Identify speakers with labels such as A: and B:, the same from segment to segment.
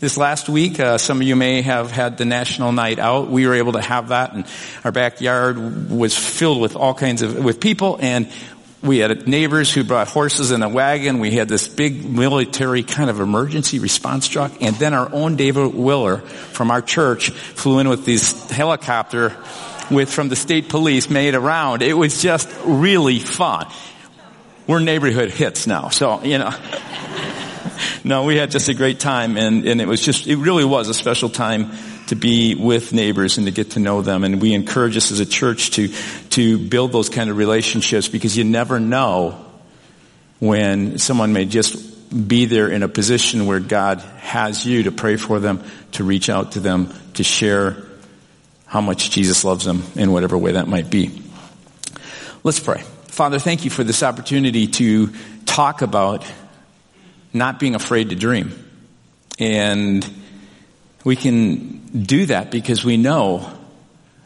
A: This last week, uh, some of you may have had the National Night Out. We were able to have that, and our backyard was filled with all kinds of with people. And we had neighbors who brought horses in a wagon. We had this big military kind of emergency response truck, and then our own David Willer from our church flew in with this helicopter with from the state police made around. It was just really fun. We're neighborhood hits now, so you know no, we had just a great time and, and it was just, it really was a special time to be with neighbors and to get to know them. And we encourage us as a church to, to build those kind of relationships because you never know when someone may just be there in a position where God has you to pray for them, to reach out to them, to share how much Jesus loves them in whatever way that might be. Let's pray. Father, thank you for this opportunity to talk about not being afraid to dream. And we can do that because we know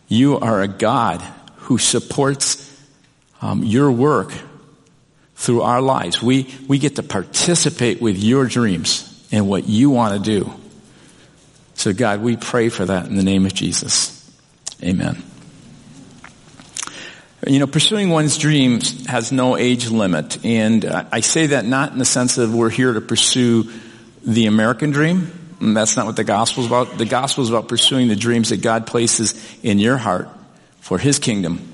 A: you are a God who supports um, your work through our lives. We, we get to participate with your dreams and what you want to do. So God, we pray for that in the name of Jesus. Amen. You know, pursuing one's dreams has no age limit. And I say that not in the sense that we're here to pursue the American dream. That's not what the gospel is about. The gospel is about pursuing the dreams that God places in your heart for His kingdom.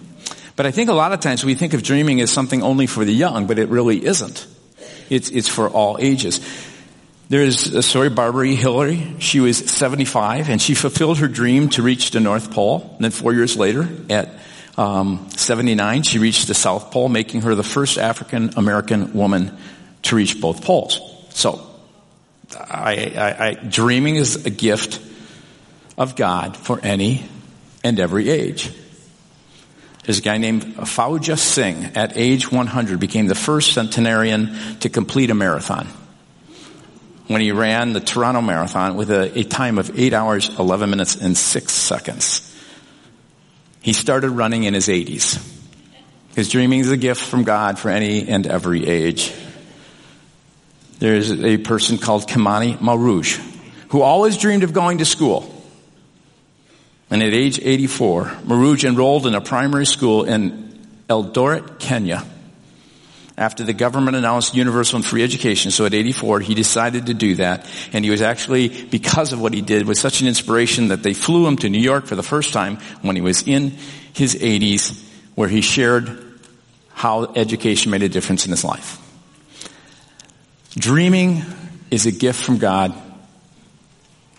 A: But I think a lot of times we think of dreaming as something only for the young, but it really isn't. It's, it's for all ages. There's a story, Barbara Hillary. She was 75 and she fulfilled her dream to reach the North Pole. And then four years later, at um, 79, she reached the South Pole, making her the first African American woman to reach both poles. So, I, I, I, dreaming is a gift of God for any and every age. There's a guy named Fauja Singh at age 100 became the first centenarian to complete a marathon. When he ran the Toronto Marathon with a, a time of 8 hours, 11 minutes, and 6 seconds. He started running in his 80s. His dreaming is a gift from God for any and every age. There's a person called Kamani Maruge who always dreamed of going to school. And at age 84, Maruge enrolled in a primary school in Eldoret, Kenya after the government announced universal and free education. So at 84, he decided to do that. And he was actually, because of what he did, was such an inspiration that they flew him to New York for the first time when he was in his 80s, where he shared how education made a difference in his life. Dreaming is a gift from God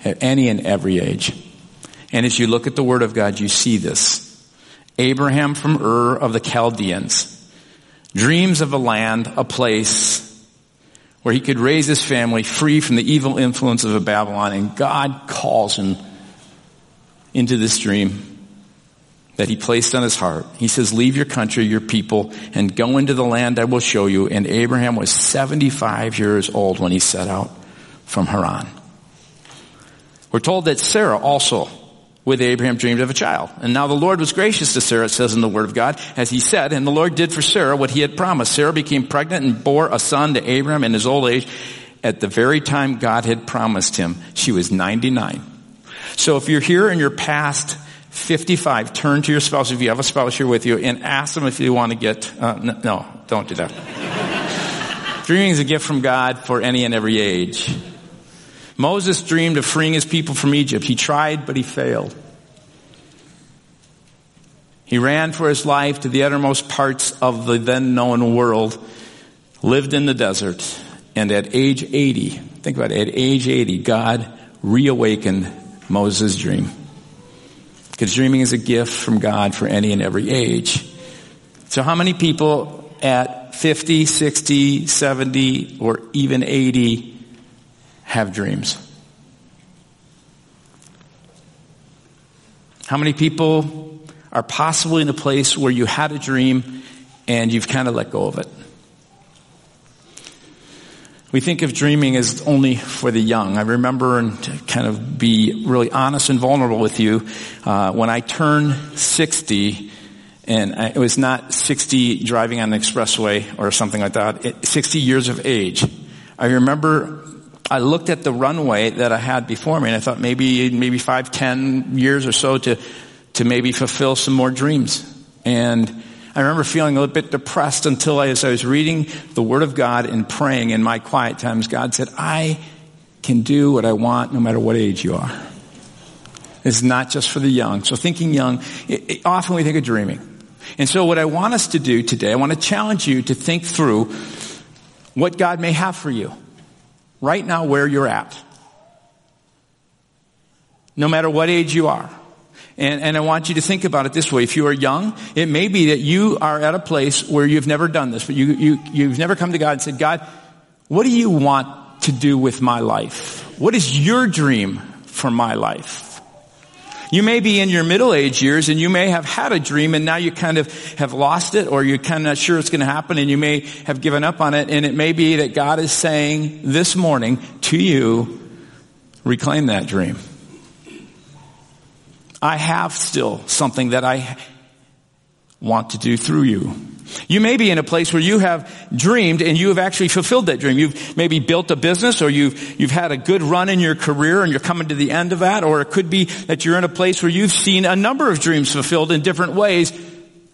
A: at any and every age. And as you look at the Word of God, you see this. Abraham from Ur of the Chaldeans dreams of a land, a place where he could raise his family free from the evil influence of a Babylon, and God calls him into this dream that he placed on his heart. He says, leave your country, your people, and go into the land I will show you. And Abraham was 75 years old when he set out from Haran. We're told that Sarah also with Abraham dreamed of a child. And now the Lord was gracious to Sarah, it says in the Word of God, as he said, and the Lord did for Sarah what he had promised. Sarah became pregnant and bore a son to Abraham in his old age at the very time God had promised him. She was 99. So if you're here and you're past 55, turn to your spouse if you have a spouse here with you and ask them if you want to get, uh, no, no, don't do that. Dreaming is a gift from God for any and every age. Moses dreamed of freeing his people from Egypt. He tried, but he failed. He ran for his life to the uttermost parts of the then known world, lived in the desert, and at age 80, think about it, at age 80, God reawakened Moses' dream. Because dreaming is a gift from God for any and every age. So how many people at 50, 60, 70, or even 80 have dreams? How many people are possibly in a place where you had a dream and you've kind of let go of it? We think of dreaming as only for the young. I remember and to kind of be really honest and vulnerable with you, uh, when I turned 60, and it was not 60 driving on the expressway or something like that, it, 60 years of age. I remember I looked at the runway that I had before me and I thought maybe, maybe five, ten years or so to, to maybe fulfill some more dreams. And I remember feeling a little bit depressed until I, as I was reading the Word of God and praying in my quiet times, God said, I can do what I want no matter what age you are. It's not just for the young. So thinking young, it, it, often we think of dreaming. And so what I want us to do today, I want to challenge you to think through what God may have for you right now where you're at. No matter what age you are. And, and I want you to think about it this way. If you are young, it may be that you are at a place where you've never done this, but you, you, you've never come to God and said, God, what do you want to do with my life? What is your dream for my life? You may be in your middle age years and you may have had a dream and now you kind of have lost it or you're kind of not sure it's going to happen and you may have given up on it and it may be that God is saying this morning to you, reclaim that dream. I have still something that I want to do through you. You may be in a place where you have dreamed and you have actually fulfilled that dream. You've maybe built a business or you've, you've had a good run in your career and you're coming to the end of that. Or it could be that you're in a place where you've seen a number of dreams fulfilled in different ways.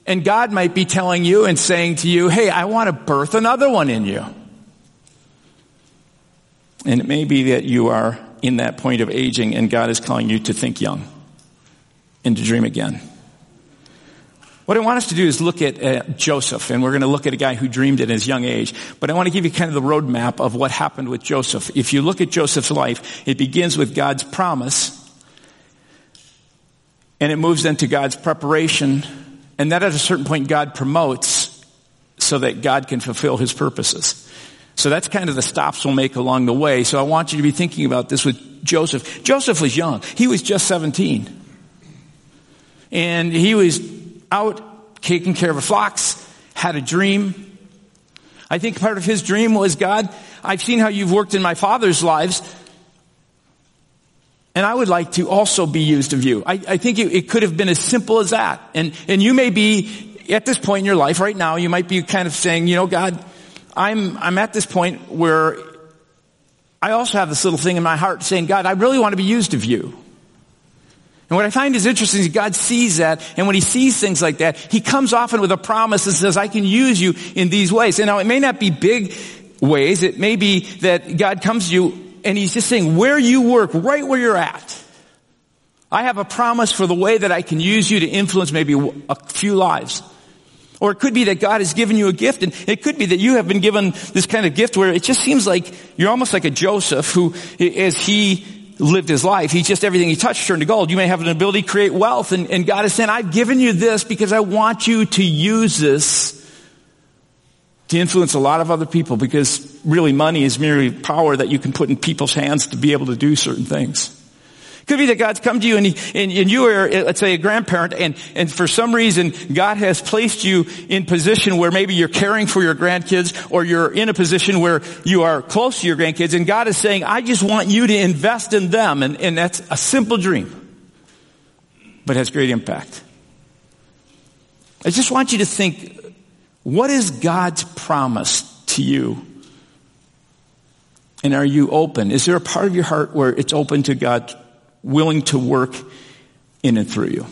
A: And God might be telling you and saying to you, hey, I want to birth another one in you. And it may be that you are in that point of aging and God is calling you to think young and to dream again. What I want us to do is look at uh, Joseph, and we're going to look at a guy who dreamed at his young age. But I want to give you kind of the roadmap of what happened with Joseph. If you look at Joseph's life, it begins with God's promise, and it moves into God's preparation, and then at a certain point God promotes so that God can fulfill his purposes. So that's kind of the stops we'll make along the way. So I want you to be thinking about this with Joseph. Joseph was young. He was just 17. And he was out taking care of flocks, had a dream. I think part of his dream was, God, I've seen how you've worked in my father's lives, and I would like to also be used of you. I, I think it, it could have been as simple as that. And, and you may be at this point in your life right now, you might be kind of saying, you know, God, I'm, I'm at this point where I also have this little thing in my heart saying, God, I really want to be used of you. And what I find is interesting is God sees that, and when He sees things like that, He comes often with a promise and says, I can use you in these ways. And now it may not be big ways, it may be that God comes to you and He's just saying, where you work, right where you're at, I have a promise for the way that I can use you to influence maybe a few lives. Or it could be that God has given you a gift, and it could be that you have been given this kind of gift where it just seems like you're almost like a Joseph who, as he lived his life. He just everything he touched turned to gold. You may have an ability to create wealth and, and God is saying, I've given you this because I want you to use this to influence a lot of other people because really money is merely power that you can put in people's hands to be able to do certain things. Could be that God's come to you and, he, and, and, you are, uh, let's say, a grandparent and, and for some reason God has placed you in position where maybe you're caring for your grandkids or you're in a position where you are close to your grandkids and God is saying, I just want you to invest in them. And, and that's a simple dream, but has great impact. I just want you to think, what is God's promise to you? And are you open? Is there a part of your heart where it's open to God willing to work in and through you.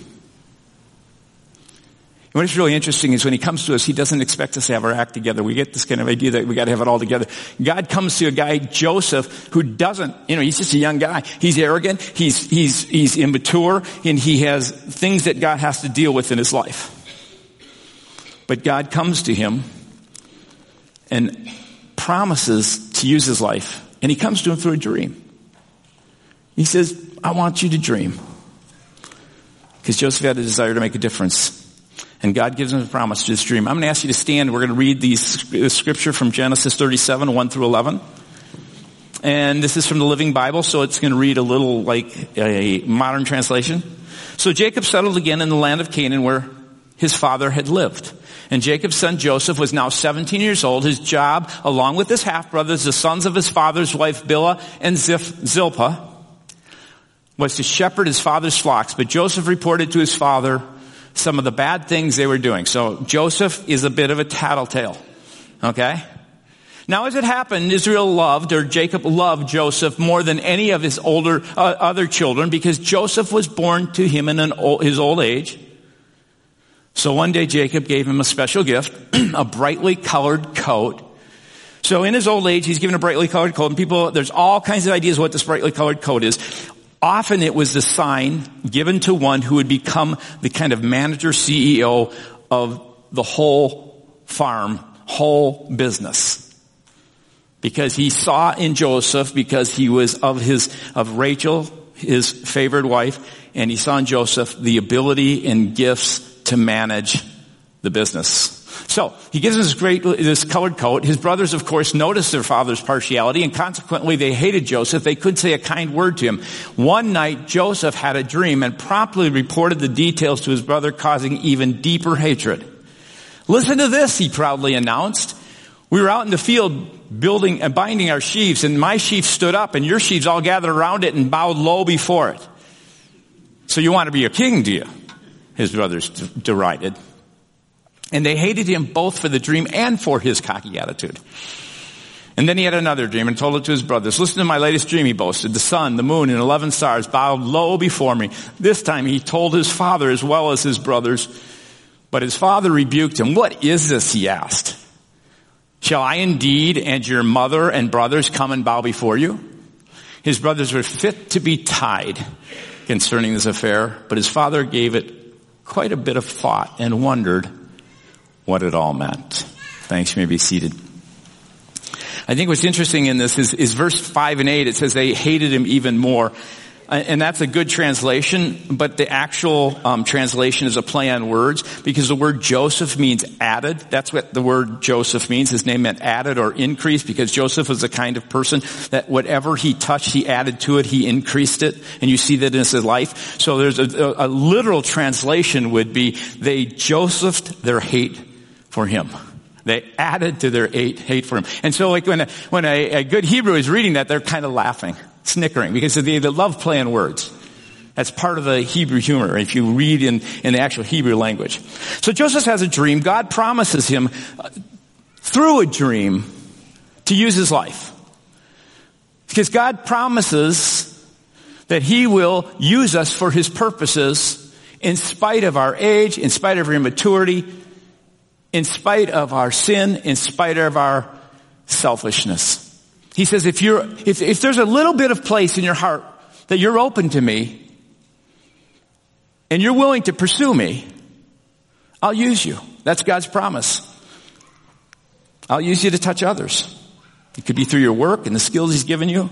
A: And what's really interesting is when he comes to us, he doesn't expect us to have our act together. We get this kind of idea that we got to have it all together. God comes to a guy, Joseph, who doesn't, you know, he's just a young guy. He's arrogant. He's, he's, he's immature and he has things that God has to deal with in his life. But God comes to him and promises to use his life. And he comes to him through a dream. He says, I want you to dream. Because Joseph had a desire to make a difference. And God gives him a promise to this dream. I'm going to ask you to stand. We're going to read these, this scripture from Genesis 37, 1 through 11. And this is from the Living Bible, so it's going to read a little like a modern translation. So Jacob settled again in the land of Canaan where his father had lived. And Jacob's son Joseph was now 17 years old. His job, along with his half-brothers, the sons of his father's wife Bilhah and Zilpah, was to shepherd his father's flocks, but Joseph reported to his father some of the bad things they were doing. So Joseph is a bit of a tattletale. Okay? Now as it happened, Israel loved, or Jacob loved Joseph more than any of his older, uh, other children because Joseph was born to him in old, his old age. So one day Jacob gave him a special gift, a brightly colored coat. So in his old age, he's given a brightly colored coat and people, there's all kinds of ideas what this brightly colored coat is. Often it was the sign given to one who would become the kind of manager CEO of the whole farm, whole business because he saw in Joseph because he was of his, of Rachel, his favored wife, and he saw in Joseph the ability and gifts to manage the business. So, he gives this great, this colored coat. His brothers, of course, noticed their father's partiality and consequently they hated Joseph. They couldn't say a kind word to him. One night, Joseph had a dream and promptly reported the details to his brother, causing even deeper hatred. Listen to this, he proudly announced. We were out in the field building and binding our sheaves and my sheaf stood up and your sheaves all gathered around it and bowed low before it. So you want to be a king, do you? His brothers derided. And they hated him both for the dream and for his cocky attitude. And then he had another dream and told it to his brothers. Listen to my latest dream, he boasted. The sun, the moon, and eleven stars bowed low before me. This time he told his father as well as his brothers. But his father rebuked him. What is this? he asked. Shall I indeed and your mother and brothers come and bow before you? His brothers were fit to be tied concerning this affair, but his father gave it quite a bit of thought and wondered what it all meant. Thanks, you may be seated. I think what's interesting in this is, is verse 5 and 8, it says they hated him even more. And that's a good translation, but the actual um, translation is a play on words because the word Joseph means added. That's what the word Joseph means. His name meant added or increased because Joseph was the kind of person that whatever he touched, he added to it, he increased it, and you see that in his life. So there's a, a, a literal translation would be they Josephed their hate for him. They added to their hate, for him. And so like when a, when a, a good Hebrew is reading that, they're kind of laughing snickering because they, they love playing words. That's part of the Hebrew humor if you read in, in the actual Hebrew language. So Joseph has a dream. God promises him uh, through a dream to use his life. Because God promises that he will use us for his purposes in spite of our age, in spite of our immaturity, in spite of our sin, in spite of our selfishness. He says, if you're, if, if there's a little bit of place in your heart that you're open to me and you're willing to pursue me, I'll use you. That's God's promise. I'll use you to touch others. It could be through your work and the skills He's given you.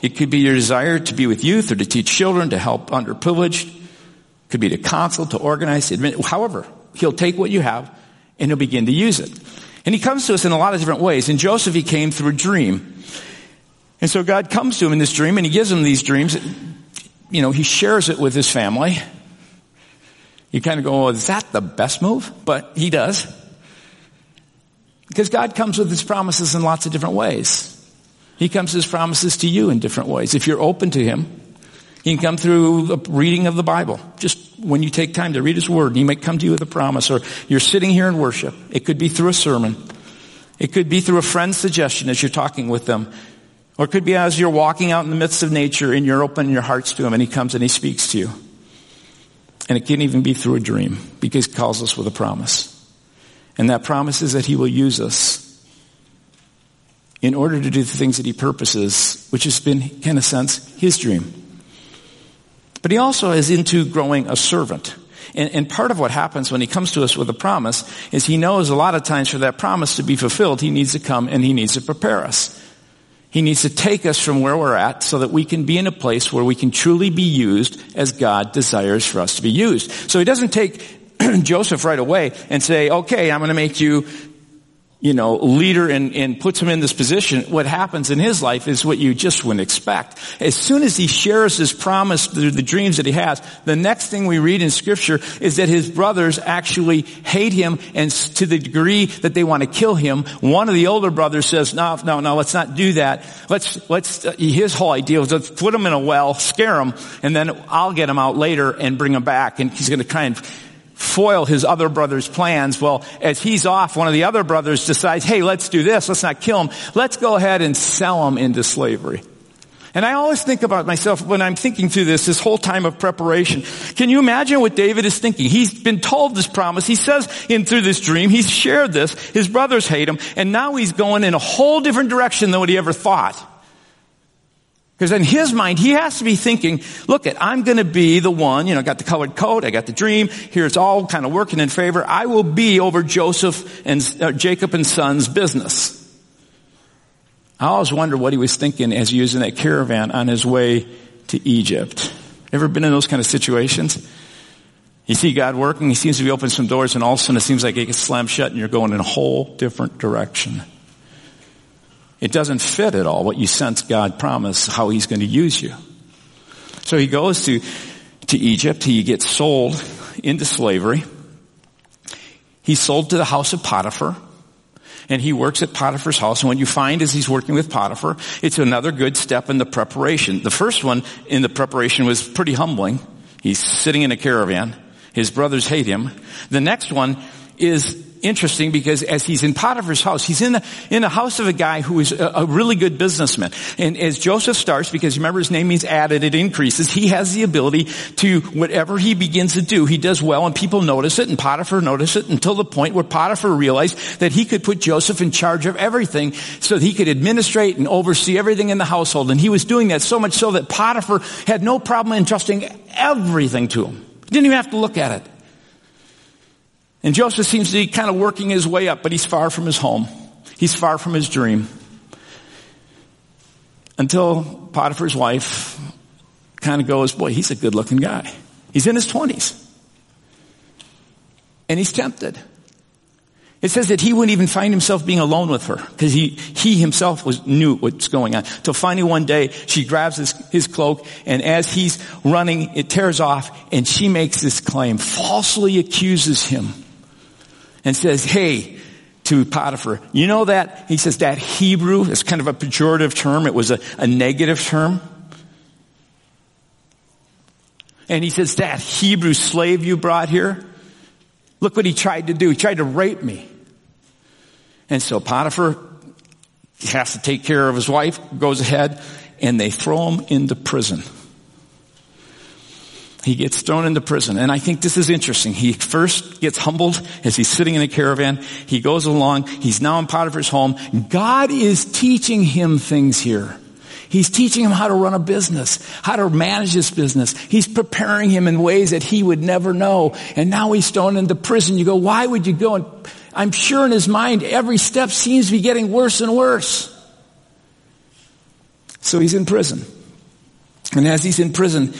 A: It could be your desire to be with youth or to teach children, to help underprivileged. It could be to counsel, to organize, admit. However, He'll take what you have and He'll begin to use it. And he comes to us in a lot of different ways. In Joseph, he came through a dream. And so God comes to him in this dream and he gives him these dreams. You know, he shares it with his family. You kind of go, well, is that the best move? But he does. Because God comes with his promises in lots of different ways. He comes with his promises to you in different ways. If you're open to him, he can come through the reading of the Bible. Just when you take time to read His Word, He might come to you with a promise. Or you're sitting here in worship. It could be through a sermon. It could be through a friend's suggestion as you're talking with them. Or it could be as you're walking out in the midst of nature and you're opening your hearts to Him and He comes and He speaks to you. And it can even be through a dream because He calls us with a promise. And that promise is that He will use us in order to do the things that He purposes, which has been, in a sense, His dream. But he also is into growing a servant. And, and, part of what happens when he comes to us with a promise is he knows a lot of times for that promise to be fulfilled, he needs to come and he needs to prepare us. He needs to take us from where we're at so that we can be in a place where we can truly be used as God desires for us to be used. So he doesn't take Joseph right away and say, okay, I'm going to make you you know, leader and, and puts him in this position, what happens in his life is what you just wouldn't expect. As soon as he shares his promise through the dreams that he has, the next thing we read in scripture is that his brothers actually hate him and to the degree that they want to kill him. One of the older brothers says, no, no, no, let's not do that. Let's, let's, uh, his whole idea was let's put him in a well, scare him, and then I'll get him out later and bring him back. And he's going to try and foil his other brother's plans. Well, as he's off, one of the other brothers decides, hey, let's do this. Let's not kill him. Let's go ahead and sell him into slavery. And I always think about myself when I'm thinking through this, this whole time of preparation. Can you imagine what David is thinking? He's been told this promise. He says in through this dream, he's shared this. His brothers hate him. And now he's going in a whole different direction than what he ever thought. Because in his mind, he has to be thinking, look at, I'm going to be the one, you know, I got the colored coat, I got the dream, here it's all kind of working in favor. I will be over Joseph and uh, Jacob and sons business. I always wonder what he was thinking as he was in that caravan on his way to Egypt. Ever been in those kind of situations? You see God working, he seems to be opening some doors and all of a sudden it seems like it gets slammed shut and you're going in a whole different direction. It doesn't fit at all what you sense God promised how he's going to use you. So he goes to, to Egypt. He gets sold into slavery. He's sold to the house of Potiphar. And he works at Potiphar's house. And what you find is he's working with Potiphar. It's another good step in the preparation. The first one in the preparation was pretty humbling. He's sitting in a caravan. His brothers hate him. The next one is interesting because as he's in Potiphar's house, he's in the, in the house of a guy who is a, a, really good businessman. And as Joseph starts, because remember his name means added, it increases, he has the ability to, whatever he begins to do, he does well and people notice it and Potiphar notice it until the point where Potiphar realized that he could put Joseph in charge of everything so that he could administrate and oversee everything in the household. And he was doing that so much so that Potiphar had no problem entrusting everything to him. He didn't even have to look at it. And Joseph seems to be kind of working his way up, but he's far from his home. He's far from his dream. Until Potiphar's wife kind of goes, boy, he's a good looking guy. He's in his twenties. And he's tempted. It says that he wouldn't even find himself being alone with her because he, he himself was knew what's going on. Till finally one day she grabs his, his cloak and as he's running, it tears off and she makes this claim, falsely accuses him and says, hey, to Potiphar, you know that, he says that Hebrew is kind of a pejorative term. It was a, a negative term. And he says, that Hebrew slave you brought here, look what he tried to do. He tried to rape me. And so Potiphar has to take care of his wife, goes ahead, and they throw him into prison. He gets thrown into prison. And I think this is interesting. He first gets humbled as he's sitting in a caravan. He goes along. He's now in Potiphar's home. God is teaching him things here. He's teaching him how to run a business, how to manage his business. He's preparing him in ways that he would never know. And now he's thrown into prison. You go, why would you go? And I'm sure in his mind, every step seems to be getting worse and worse. So he's in prison. And as he's in prison,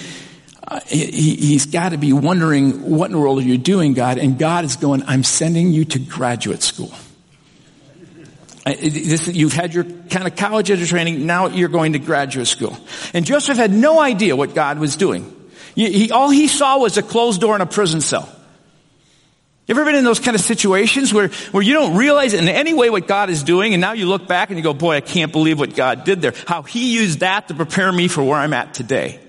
A: uh, he, has got to be wondering what in the world are you doing, God? And God is going, I'm sending you to graduate school. This, you've had your kind of college training, now you're going to graduate school. And Joseph had no idea what God was doing. He, all he saw was a closed door in a prison cell. You ever been in those kind of situations where, where you don't realize in any way what God is doing and now you look back and you go, boy, I can't believe what God did there. How he used that to prepare me for where I'm at today.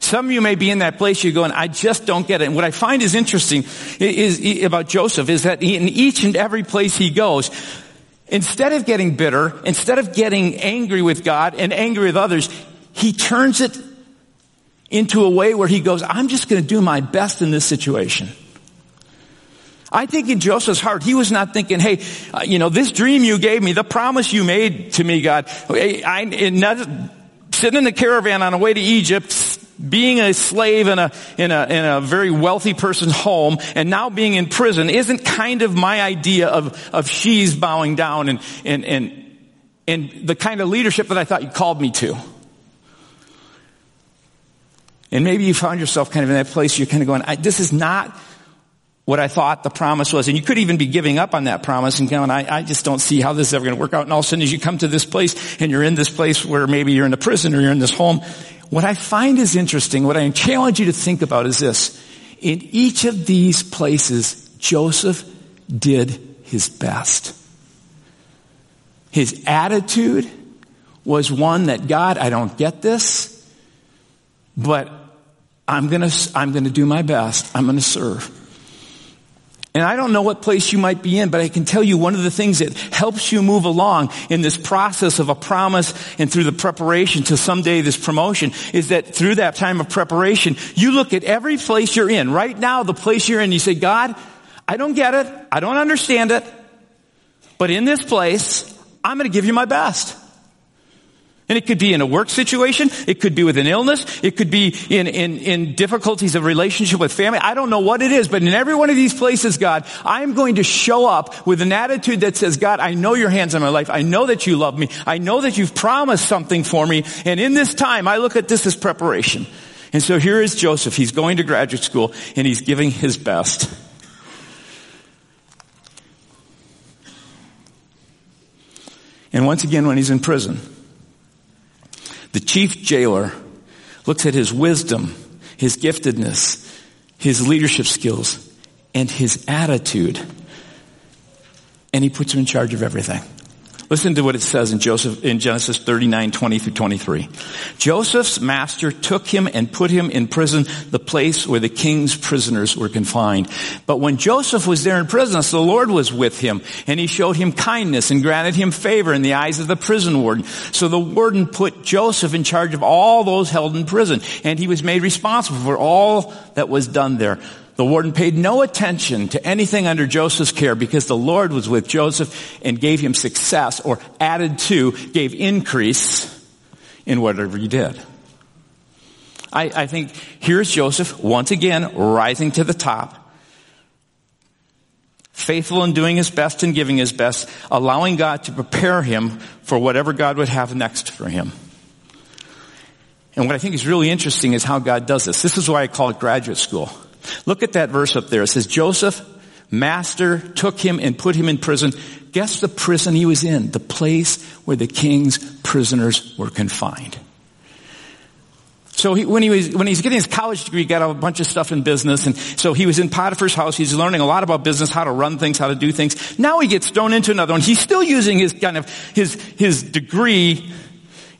A: Some of you may be in that place you're going, I just don't get it. And what I find is interesting is, is about Joseph is that in each and every place he goes, instead of getting bitter, instead of getting angry with God and angry with others, he turns it into a way where he goes, I'm just going to do my best in this situation. I think in Joseph's heart, he was not thinking, hey, uh, you know, this dream you gave me, the promise you made to me, God, I, I, sitting in the caravan on the way to Egypt, being a slave in a, in a, in a very wealthy person's home and now being in prison isn't kind of my idea of, of she's bowing down and, and, and, and the kind of leadership that I thought you called me to. And maybe you found yourself kind of in that place, you're kind of going, this is not what I thought the promise was. And you could even be giving up on that promise and going, I, I just don't see how this is ever going to work out. And all of a sudden as you come to this place and you're in this place where maybe you're in a prison or you're in this home what I find is interesting, what I challenge you to think about is this. In each of these places, Joseph did his best. His attitude was one that God, I don't get this, but I'm gonna, I'm gonna do my best. I'm gonna serve. And I don't know what place you might be in, but I can tell you one of the things that helps you move along in this process of a promise and through the preparation to someday this promotion is that through that time of preparation, you look at every place you're in. Right now, the place you're in, you say, God, I don't get it. I don't understand it. But in this place, I'm going to give you my best. And it could be in a work situation. It could be with an illness. It could be in, in, in difficulties of relationship with family. I don't know what it is, but in every one of these places, God, I'm going to show up with an attitude that says, God, I know your hands on my life. I know that you love me. I know that you've promised something for me. And in this time, I look at this as preparation. And so here is Joseph. He's going to graduate school and he's giving his best. And once again, when he's in prison, the chief jailer looks at his wisdom, his giftedness, his leadership skills, and his attitude, and he puts him in charge of everything. Listen to what it says in Joseph, in Genesis 39, 20 through 23. Joseph's master took him and put him in prison, the place where the king's prisoners were confined. But when Joseph was there in prison, the Lord was with him, and he showed him kindness and granted him favor in the eyes of the prison warden. So the warden put Joseph in charge of all those held in prison, and he was made responsible for all that was done there. The warden paid no attention to anything under Joseph's care because the Lord was with Joseph and gave him success or added to, gave increase in whatever he did. I, I think here's Joseph once again rising to the top faithful in doing his best and giving his best, allowing God to prepare him for whatever God would have next for him. And what I think is really interesting is how God does this. This is why I call it graduate school. Look at that verse up there. It says, Joseph, master, took him and put him in prison. Guess the prison he was in? The place where the king's prisoners were confined. So he, when he was, when he's getting his college degree, he got a bunch of stuff in business. And so he was in Potiphar's house. He's learning a lot about business, how to run things, how to do things. Now he gets thrown into another one. He's still using his kind of, his, his degree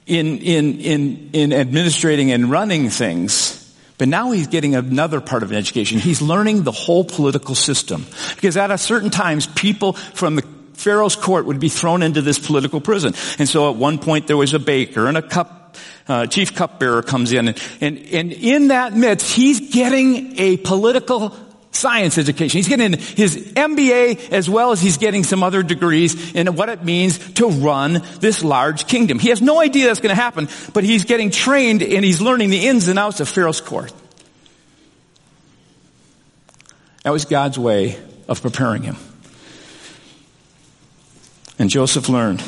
A: in, in, in, in administrating and running things. But now he's getting another part of an education. He's learning the whole political system. Because at a certain times, people from the Pharaoh's court would be thrown into this political prison. And so at one point there was a baker and a cup, uh, chief cupbearer comes in and, and, and in that midst, he's getting a political science education. He's getting his MBA as well as he's getting some other degrees in what it means to run this large kingdom. He has no idea that's going to happen, but he's getting trained and he's learning the ins and outs of Pharaoh's court. That was God's way of preparing him. And Joseph learned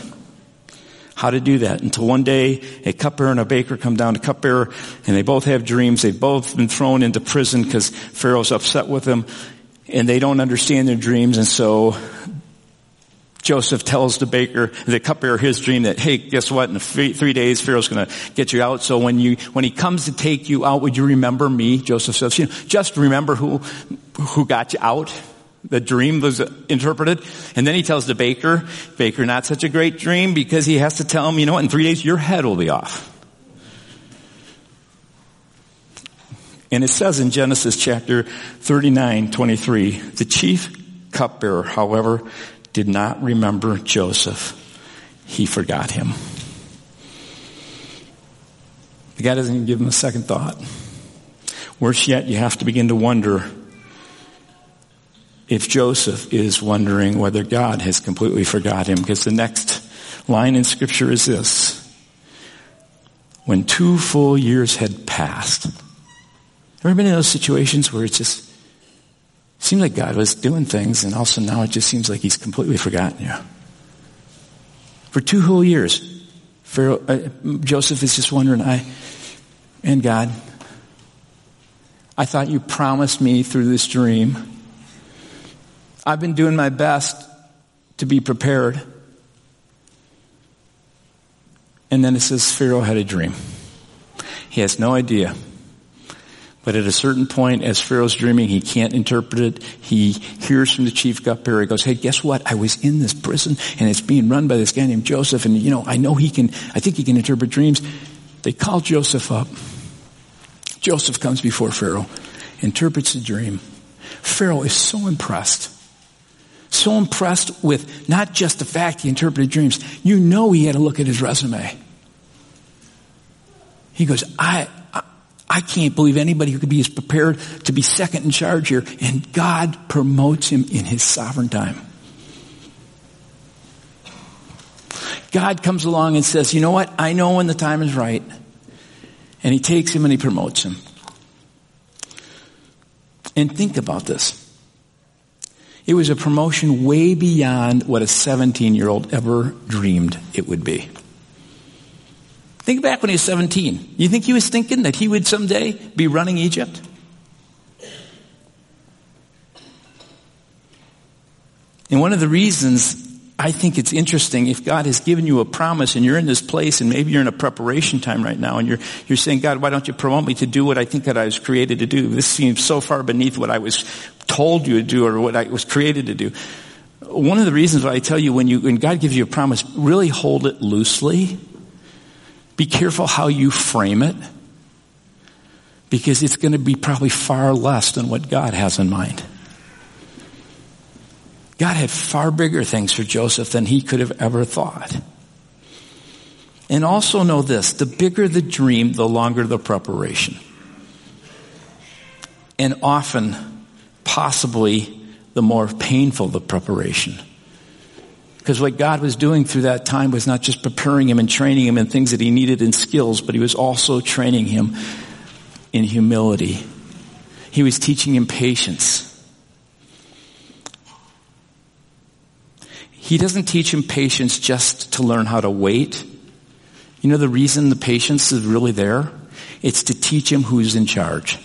A: how to do that until one day a cupbearer and a baker come down to cupbearer and they both have dreams. They've both been thrown into prison because Pharaoh's upset with them and they don't understand their dreams and so Joseph tells the baker, the cupbearer, his dream that, hey, guess what? In three, three days, Pharaoh's going to get you out. So when you, when he comes to take you out, would you remember me? Joseph says, you know, just remember who, who got you out the dream was interpreted. And then he tells the baker, baker, not such a great dream because he has to tell him, you know what, in three days your head will be off. And it says in Genesis chapter 39, 23, the chief cupbearer, however, did not remember Joseph. He forgot him. The guy doesn't even give him a second thought. Worse yet, you have to begin to wonder if Joseph is wondering whether God has completely forgot him, because the next line in scripture is this. When two full years had passed. Ever been in those situations where it just seemed like God was doing things and also now it just seems like he's completely forgotten you? For two whole years, Pharaoh, uh, Joseph is just wondering, I, and God, I thought you promised me through this dream I've been doing my best to be prepared. And then it says Pharaoh had a dream. He has no idea. But at a certain point, as Pharaoh's dreaming, he can't interpret it. He hears from the chief cupbearer. He goes, hey, guess what? I was in this prison and it's being run by this guy named Joseph. And you know, I know he can, I think he can interpret dreams. They call Joseph up, Joseph comes before Pharaoh, interprets the dream. Pharaoh is so impressed. So impressed with not just the fact he interpreted dreams. You know he had to look at his resume. He goes, I, I, I can't believe anybody who could be as prepared to be second in charge here. And God promotes him in his sovereign time. God comes along and says, you know what? I know when the time is right. And he takes him and he promotes him. And think about this. It was a promotion way beyond what a 17 year old ever dreamed it would be. Think back when he was 17. You think he was thinking that he would someday be running Egypt? And one of the reasons I think it's interesting if God has given you a promise and you're in this place and maybe you're in a preparation time right now and you're, you're saying, God, why don't you promote me to do what I think that I was created to do? This seems so far beneath what I was told you to do or what I was created to do. One of the reasons why I tell you when you, when God gives you a promise, really hold it loosely. Be careful how you frame it because it's going to be probably far less than what God has in mind. God had far bigger things for Joseph than he could have ever thought. And also know this, the bigger the dream, the longer the preparation. And often, possibly, the more painful the preparation. Because what God was doing through that time was not just preparing him and training him in things that he needed in skills, but he was also training him in humility. He was teaching him patience. He doesn't teach him patience just to learn how to wait. You know the reason the patience is really there? It's to teach him who's in charge.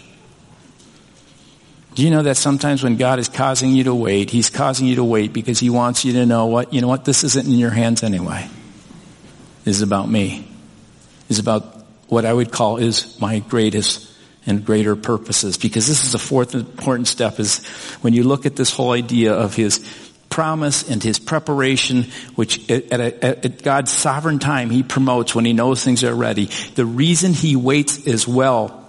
A: Do you know that sometimes when God is causing you to wait, He's causing you to wait because He wants you to know what, you know what, this isn't in your hands anyway. This is about me. This is about what I would call is my greatest and greater purposes because this is the fourth important step is when you look at this whole idea of His promise and his preparation, which at, a, at, God's sovereign time he promotes when he knows things are ready. The reason he waits as well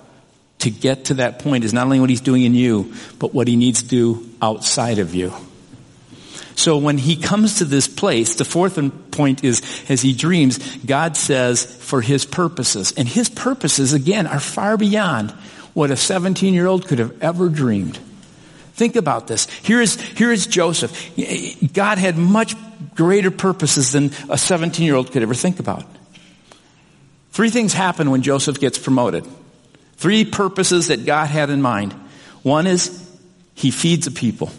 A: to get to that point is not only what he's doing in you, but what he needs to do outside of you. So when he comes to this place, the fourth point is, as he dreams, God says for his purposes. And his purposes, again, are far beyond what a 17 year old could have ever dreamed. Think about this. Here is, here is Joseph. God had much greater purposes than a 17 year old could ever think about. Three things happen when Joseph gets promoted. Three purposes that God had in mind. One is he feeds a people.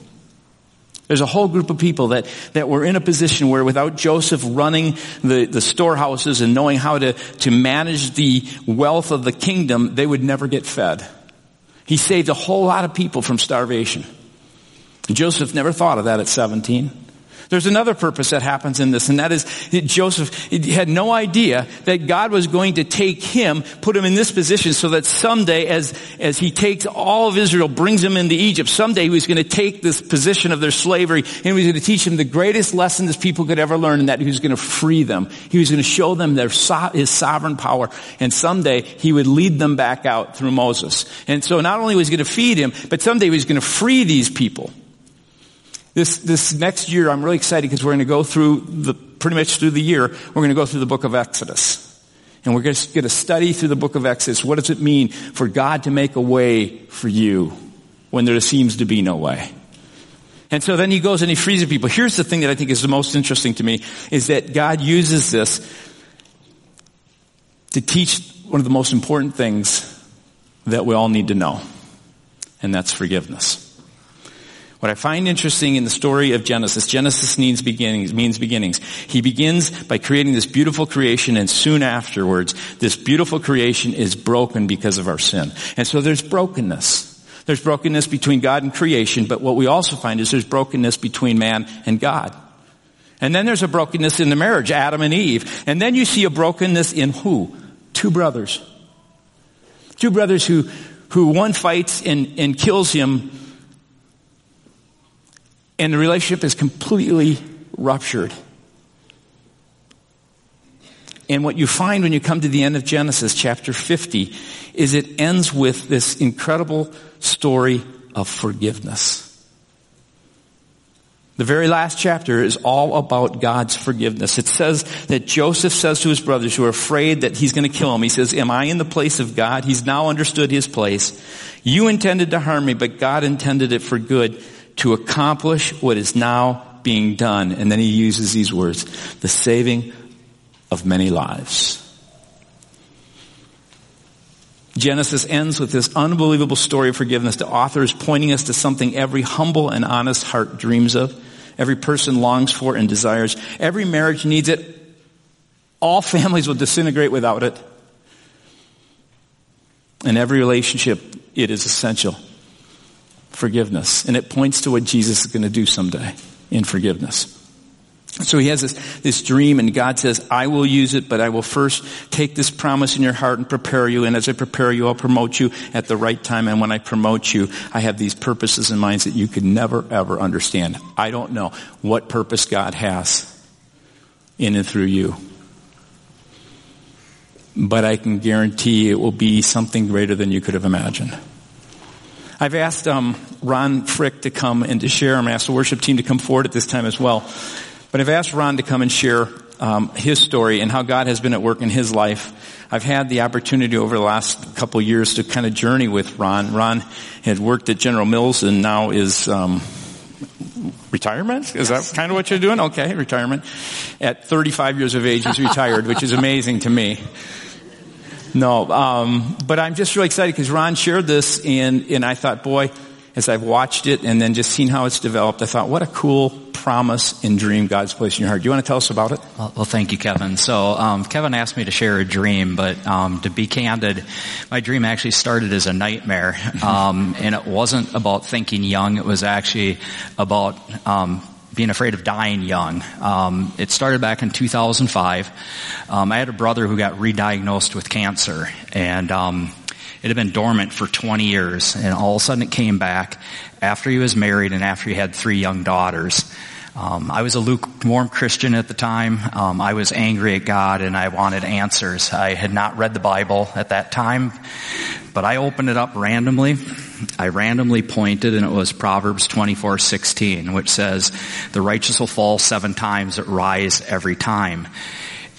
A: There's a whole group of people that, that were in a position where without Joseph running the, the storehouses and knowing how to, to manage the wealth of the kingdom, they would never get fed. He saved a whole lot of people from starvation. Joseph never thought of that at 17. There's another purpose that happens in this, and that is Joseph had no idea that God was going to take him, put him in this position so that someday as, as he takes all of Israel, brings them into Egypt, someday he was going to take this position of their slavery and he was going to teach them the greatest lesson this people could ever learn and that he was going to free them. He was going to show them their, his sovereign power and someday he would lead them back out through Moses. And so not only was he going to feed him, but someday he was going to free these people. This, this next year, I'm really excited because we're going to go through the, pretty much through the year, we're going to go through the book of Exodus. And we're going to study through the book of Exodus. What does it mean for God to make a way for you when there seems to be no way? And so then he goes and he frees the people. Here's the thing that I think is the most interesting to me is that God uses this to teach one of the most important things that we all need to know. And that's forgiveness. What I find interesting in the story of Genesis, Genesis means beginnings, means beginnings. He begins by creating this beautiful creation and soon afterwards, this beautiful creation is broken because of our sin. And so there's brokenness. There's brokenness between God and creation, but what we also find is there's brokenness between man and God. And then there's a brokenness in the marriage, Adam and Eve. And then you see a brokenness in who? Two brothers. Two brothers who, who one fights and, and kills him and the relationship is completely ruptured. And what you find when you come to the end of Genesis chapter 50 is it ends with this incredible story of forgiveness. The very last chapter is all about God's forgiveness. It says that Joseph says to his brothers who are afraid that he's going to kill him, he says, am I in the place of God? He's now understood his place. You intended to harm me, but God intended it for good to accomplish what is now being done. And then he uses these words, the saving of many lives. Genesis ends with this unbelievable story of forgiveness. The author is pointing us to something every humble and honest heart dreams of. Every person longs for and desires. Every marriage needs it. All families will disintegrate without it. In every relationship, it is essential. Forgiveness. And it points to what Jesus is going to do someday in forgiveness. So he has this, this dream and God says, I will use it, but I will first take this promise in your heart and prepare you. And as I prepare you, I'll promote you at the right time. And when I promote you, I have these purposes in mind that you could never ever understand. I don't know what purpose God has in and through you. But I can guarantee it will be something greater than you could have imagined. I've asked um, Ron Frick to come and to share. I'm going to ask the worship team to come forward at this time as well. But I've asked Ron to come and share um, his story and how God has been at work in his life. I've had the opportunity over the last couple years to kind of journey with Ron. Ron had worked at General Mills and now is um, retirement. Is that kind of what you're doing? Okay, retirement. At 35 years of age, he's retired, which is amazing to me. No, um, but I'm just really excited because Ron shared this, and and I thought, boy, as I've watched it and then just seen how it's developed, I thought, what a cool promise and dream God's placed in your heart. Do you want to tell us about it?
B: Well, well thank you, Kevin. So, um, Kevin asked me to share a dream, but um, to be candid, my dream actually started as a nightmare, um, and it wasn't about thinking young. It was actually about um, being afraid of dying young. Um, it started back in 2005. Um, I had a brother who got re-diagnosed with cancer, and um, it had been dormant for 20 years, and all of a sudden it came back after he was married and after he had three young daughters. Um, I was a lukewarm Christian at the time. Um, I was angry at God and I wanted answers. I had not read the Bible at that time, but I opened it up randomly. I randomly pointed and it was Proverbs 24:16, which says, "The righteous will fall seven times, but rise every time."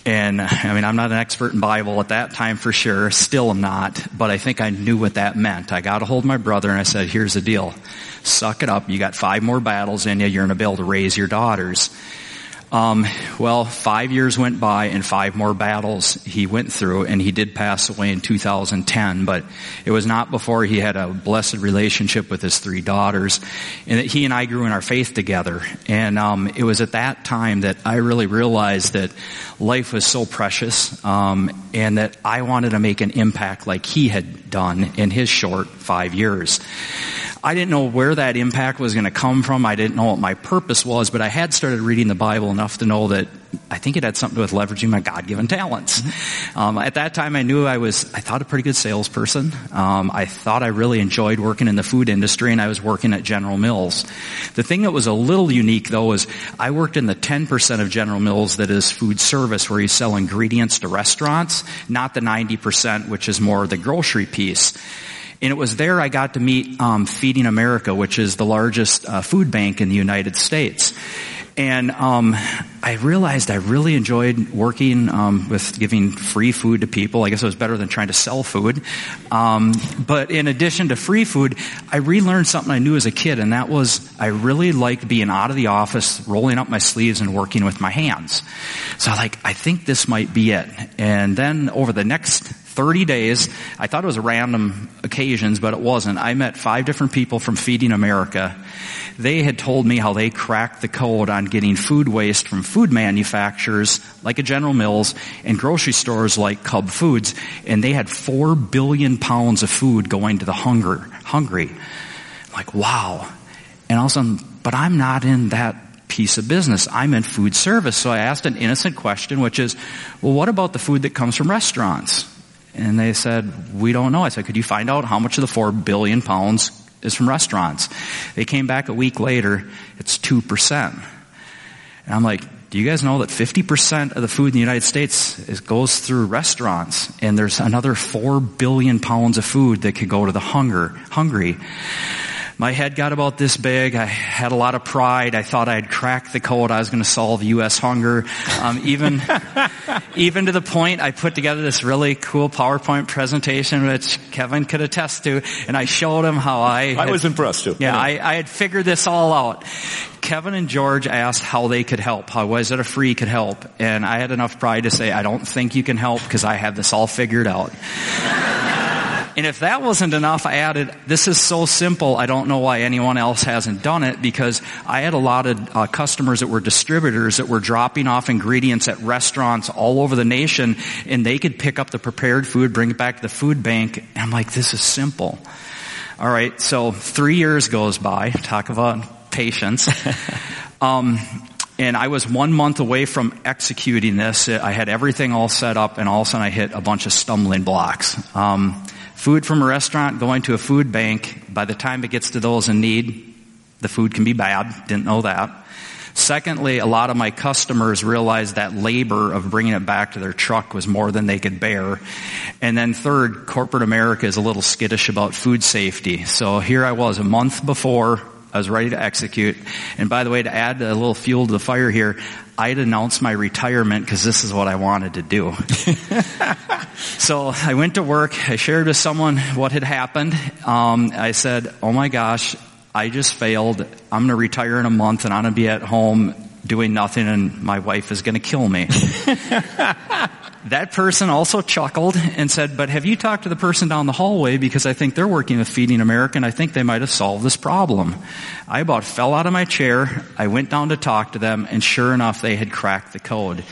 B: And I mean, I'm not an expert in Bible at that time for sure. Still am not, but I think I knew what that meant. I got a hold of my brother and I said, here's the deal. Suck it up. You got five more battles in you. You're going to be able to raise your daughters. Um, well, five years went by and five more battles he went through and he did pass away in 2010, but it was not before he had a blessed relationship with his three daughters and that he and I grew in our faith together. And, um, it was at that time that I really realized that life was so precious, um, and that I wanted to make an impact like he had done in his short five years. I didn't know where that impact was going to come from. I didn't know what my purpose was, but I had started reading the Bible enough to know that I think it had something to do with leveraging my God-given talents. Um, at that time, I knew I was, I thought a pretty good salesperson. Um, I thought I really enjoyed working in the food industry, and I was working at General Mills. The thing that was a little unique, though, was I worked in the 10% of General Mills that is food service, where you sell ingredients to restaurants, not the 90%, which is more the grocery piece. And it was there I got to meet um, Feeding America, which is the largest uh, food bank in the United States. And um, I realized I really enjoyed working um, with giving free food to people. I guess it was better than trying to sell food. Um, but in addition to free food, I relearned something I knew as a kid, and that was I really liked being out of the office, rolling up my sleeves, and working with my hands. So like I think this might be it. And then over the next 30 days. I thought it was random occasions, but it wasn't. I met five different people from Feeding America. They had told me how they cracked the code on getting food waste from food manufacturers like a General Mills and grocery stores like Cub Foods, and they had four billion pounds of food going to the hunger, hungry. I'm like, wow. And all but I'm not in that piece of business. I'm in food service. So I asked an innocent question, which is, well, what about the food that comes from restaurants? And they said, we don't know. I said, could you find out how much of the four billion pounds is from restaurants? They came back a week later, it's 2%. And I'm like, do you guys know that 50% of the food in the United States is, goes through restaurants and there's another 4 billion pounds of food that could go to the hunger, hungry my head got about this big. I had a lot of pride. I thought I'd cracked the code. I was going to solve U.S. hunger. Um, even, even to the point I put together this really cool PowerPoint presentation, which Kevin could attest to, and I showed him how I.
A: Had, I was impressed too.
B: Yeah, I, I had figured this all out. Kevin and George asked how they could help, how was it a free could help, and I had enough pride to say, I don't think you can help because I have this all figured out. And if that wasn't enough, I added, this is so simple, I don't know why anyone else hasn't done it because I had a lot of uh, customers that were distributors that were dropping off ingredients at restaurants all over the nation and they could pick up the prepared food, bring it back to the food bank. And I'm like, this is simple. All right, so three years goes by. Talk about patience. um, and I was one month away from executing this. I had everything all set up, and all of a sudden I hit a bunch of stumbling blocks. Um, Food from a restaurant going to a food bank, by the time it gets to those in need, the food can be bad. Didn't know that. Secondly, a lot of my customers realized that labor of bringing it back to their truck was more than they could bear. And then third, corporate America is a little skittish about food safety. So here I was a month before I was ready to execute. And by the way, to add a little fuel to the fire here, I'd announced my retirement because this is what I wanted to do. so I went to work. I shared with someone what had happened. Um, I said, "Oh my gosh, I just failed. I'm going to retire in a month, and I'm going to be at home doing nothing, and my wife is going to kill me." that person also chuckled and said, but have you talked to the person down the hallway because I think they're working with Feeding America and I think they might have solved this problem. I about fell out of my chair. I went down to talk to them and sure enough they had cracked the code.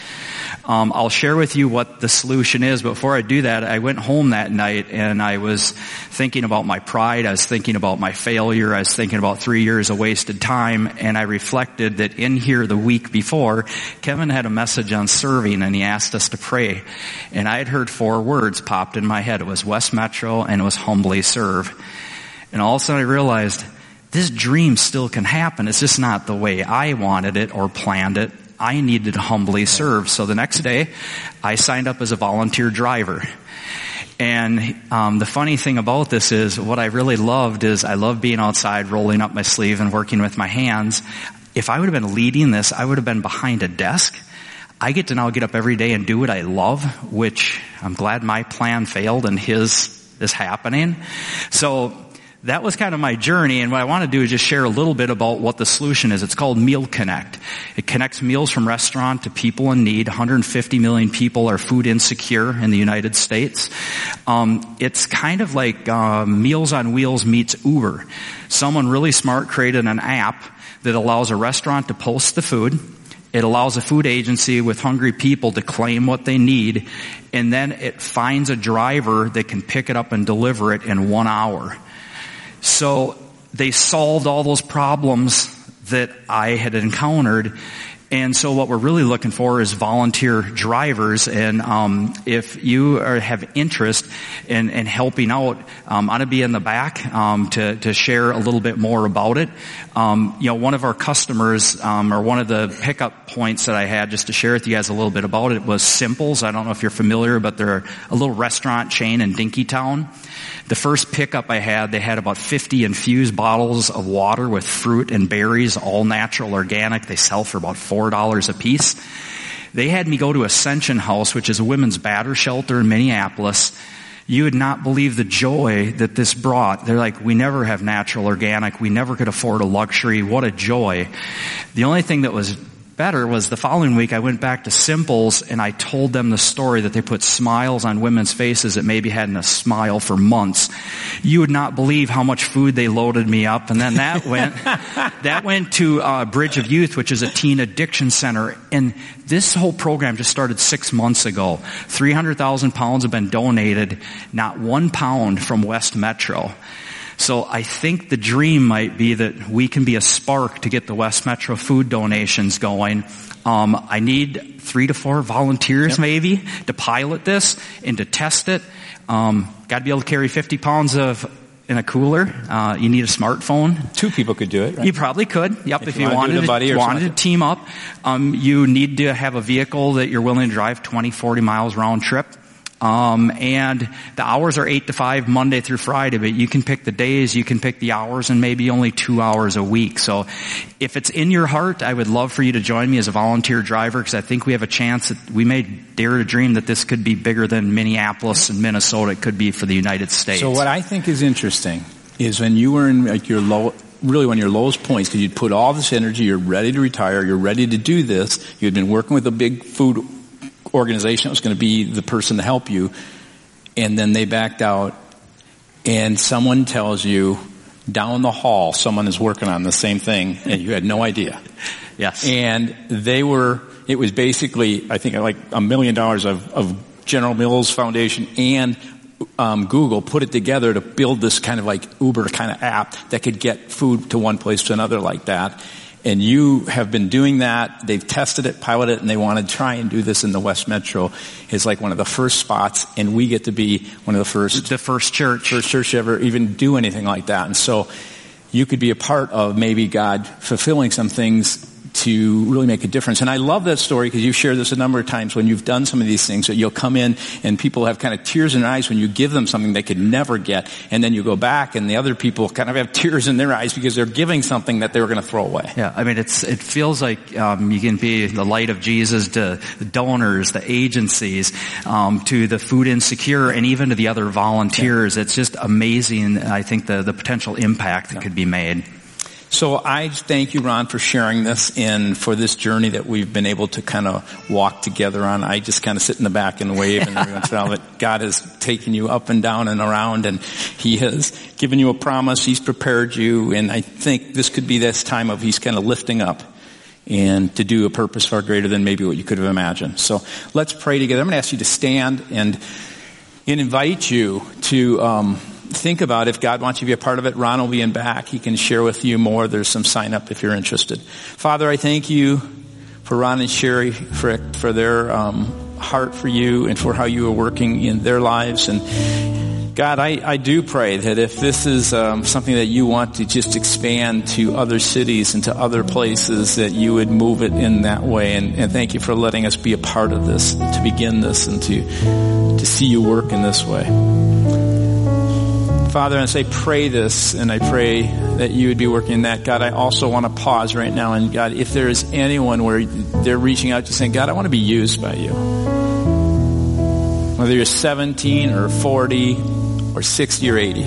B: Um, I'll share with you what the solution is. Before I do that, I went home that night and I was thinking about my pride. I was thinking about my failure. I was thinking about three years of wasted time. And I reflected that in here the week before, Kevin had a message on serving and he asked us to pray. And I had heard four words popped in my head. It was West Metro and it was humbly serve. And all of a sudden I realized this dream still can happen. It's just not the way I wanted it or planned it I needed to humbly serve. So the next day, I signed up as a volunteer driver. And um, the funny thing about this is, what I really loved is I love being outside, rolling up my sleeve and working with my hands. If I would have been leading this, I would have been behind a desk. I get to now get up every day and do what I love, which I'm glad my plan failed and his is happening. So that was kind of my journey and what I want to do is just share a little bit about what the solution is. It's called Meal Connect. It connects meals from restaurant to people in need. 150 million people are food insecure in the United States. Um, it's kind of like uh, Meals on Wheels meets Uber. Someone really smart created an app that allows a restaurant to post the food. It allows a food agency with hungry people to claim what they need, and then it finds a driver that can pick it up and deliver it in one hour. So they solved all those problems that I had encountered. And so what we're really looking for is volunteer drivers. And um, if you are, have interest in, in helping out, um, I'm going to be in the back um, to, to share a little bit more about it. Um, you know, one of our customers um, or one of the pickup points that I had just to share with you guys a little bit about it was Simples. I don't know if you're familiar, but they're a little restaurant chain in Dinkytown. The first pickup I had, they had about 50 infused bottles of water with fruit and berries, all natural, organic. They sell for about $4 a piece. They had me go to Ascension House, which is a women's batter shelter in Minneapolis. You would not believe the joy that this brought. They're like, we never have natural organic. We never could afford a luxury. What a joy. The only thing that was better was the following week I went back to Simples and I told them the story that they put smiles on women's faces that maybe hadn't a smile for months. You would not believe how much food they loaded me up. And then that went, that went to uh, Bridge of Youth, which is a teen addiction center. And this whole program just started six months ago. 300,000 pounds have been donated, not one pound from West Metro. So I think the dream might be that we can be a spark to get the West Metro food donations going. Um, I need three to four volunteers yep. maybe to pilot this and to test it. Um, Got to be able to carry 50 pounds of in a cooler. Uh, you need a smartphone.
A: Two people could do it. Right?
B: You probably could. Yep, if,
A: If
B: you,
A: you
B: wanted
A: a buddy
B: to, wanted to team up. Um, you need to have a vehicle that you're willing to drive 20, 40 miles round trip. Um, and the hours are eight to five Monday through Friday, but you can pick the days, you can pick the hours, and maybe only two hours a week. So, if it's in your heart, I would love for you to join me as a volunteer driver because I think we have a chance that we may dare to dream that this could be bigger than Minneapolis and Minnesota. It could be for the United States.
A: So what I think is interesting is when you were in like your low, really one of your lowest points, because you'd put all this energy, you're ready to retire, you're ready to do this, you had been working with a big food organization that was going to be the person to help you, and then they backed out, and someone tells you down the hall someone is working on the same thing, and you had no idea.
B: yes.
A: And they were, it was basically, I think like a million dollars of, of General Mills Foundation and um, Google put it together to build this kind of like Uber kind of app that could get food to one place to another like that. And you have been doing that. They've tested it, piloted it, and they want to try and do this in the West Metro. Is like one of the first spots, and we get to be one of the first
B: the first church.
A: first church ever even do anything like that. And so you could be a part of maybe God fulfilling some things to really make a difference. And I love that story because you've shared this a number of times when you've done some of these things that you'll come in and people have kind of tears in their eyes when you give them something they could never get. And then you go back and the other people kind of have tears in their eyes because they're giving something that they were going to throw away.
B: Yeah, I mean, it's it feels like um, you can be the light of Jesus to the donors, the agencies, um, to the food insecure, and even to the other volunteers. It's just amazing. I think the the potential impact that could be made.
A: So I thank you, Ron, for sharing this and for this journey that we've been able to kind of walk together on. I just kind of sit in the back and wave and every once in a while, but God has taken you up and down and around and He has given you a promise. He's prepared you and I think this could be this time of He's kind of lifting up and to do a purpose far greater than maybe what you could have imagined. So let's pray together. I'm going to ask you to stand and, and invite you to, um, think about if God wants you to be a part of it. Ron will be in back. He can share with you more. There's some sign up if you're interested. Father, I thank you for Ron and Sherry for, for their um, heart for you and for how you are working in their lives. And God, I, I do pray that if this is um, something that you want to just expand to other cities and to other places, that you would move it in that way. And, and thank you for letting us be a part of this, to begin this, and to to see you work in this way. Father, as I pray this, and I pray that you would be working in that, God, I also want to pause right now. And God, if there is anyone where they're reaching out to saying, God, I want to be used by you. Whether you're 17 or 40 or 60 or 80.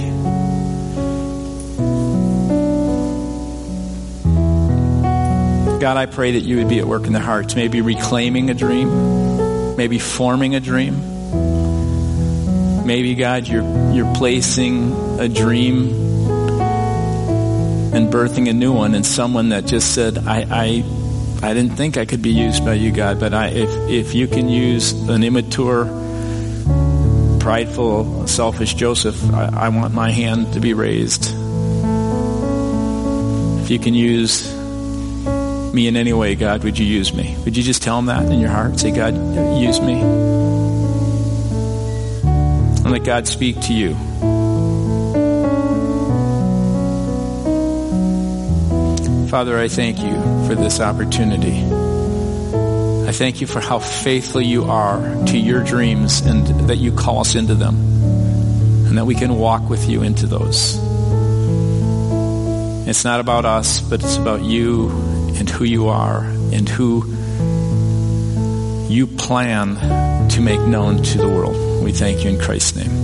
A: God, I pray that you would be at work in their hearts, maybe reclaiming a dream, maybe forming a dream. Maybe God, you're you're placing a dream and birthing a new one in someone that just said, I, I I didn't think I could be used by you, God, but I, if if you can use an immature, prideful, selfish Joseph, I, I want my hand to be raised. If you can use me in any way, God, would you use me? Would you just tell him that in your heart? Say, God, use me. And let God speak to you. Father, I thank you for this opportunity. I thank you for how faithful you are to your dreams and that you call us into them and that we can walk with you into those. It's not about us, but it's about you and who you are and who you plan to make known to the world. We thank you in Christ's name.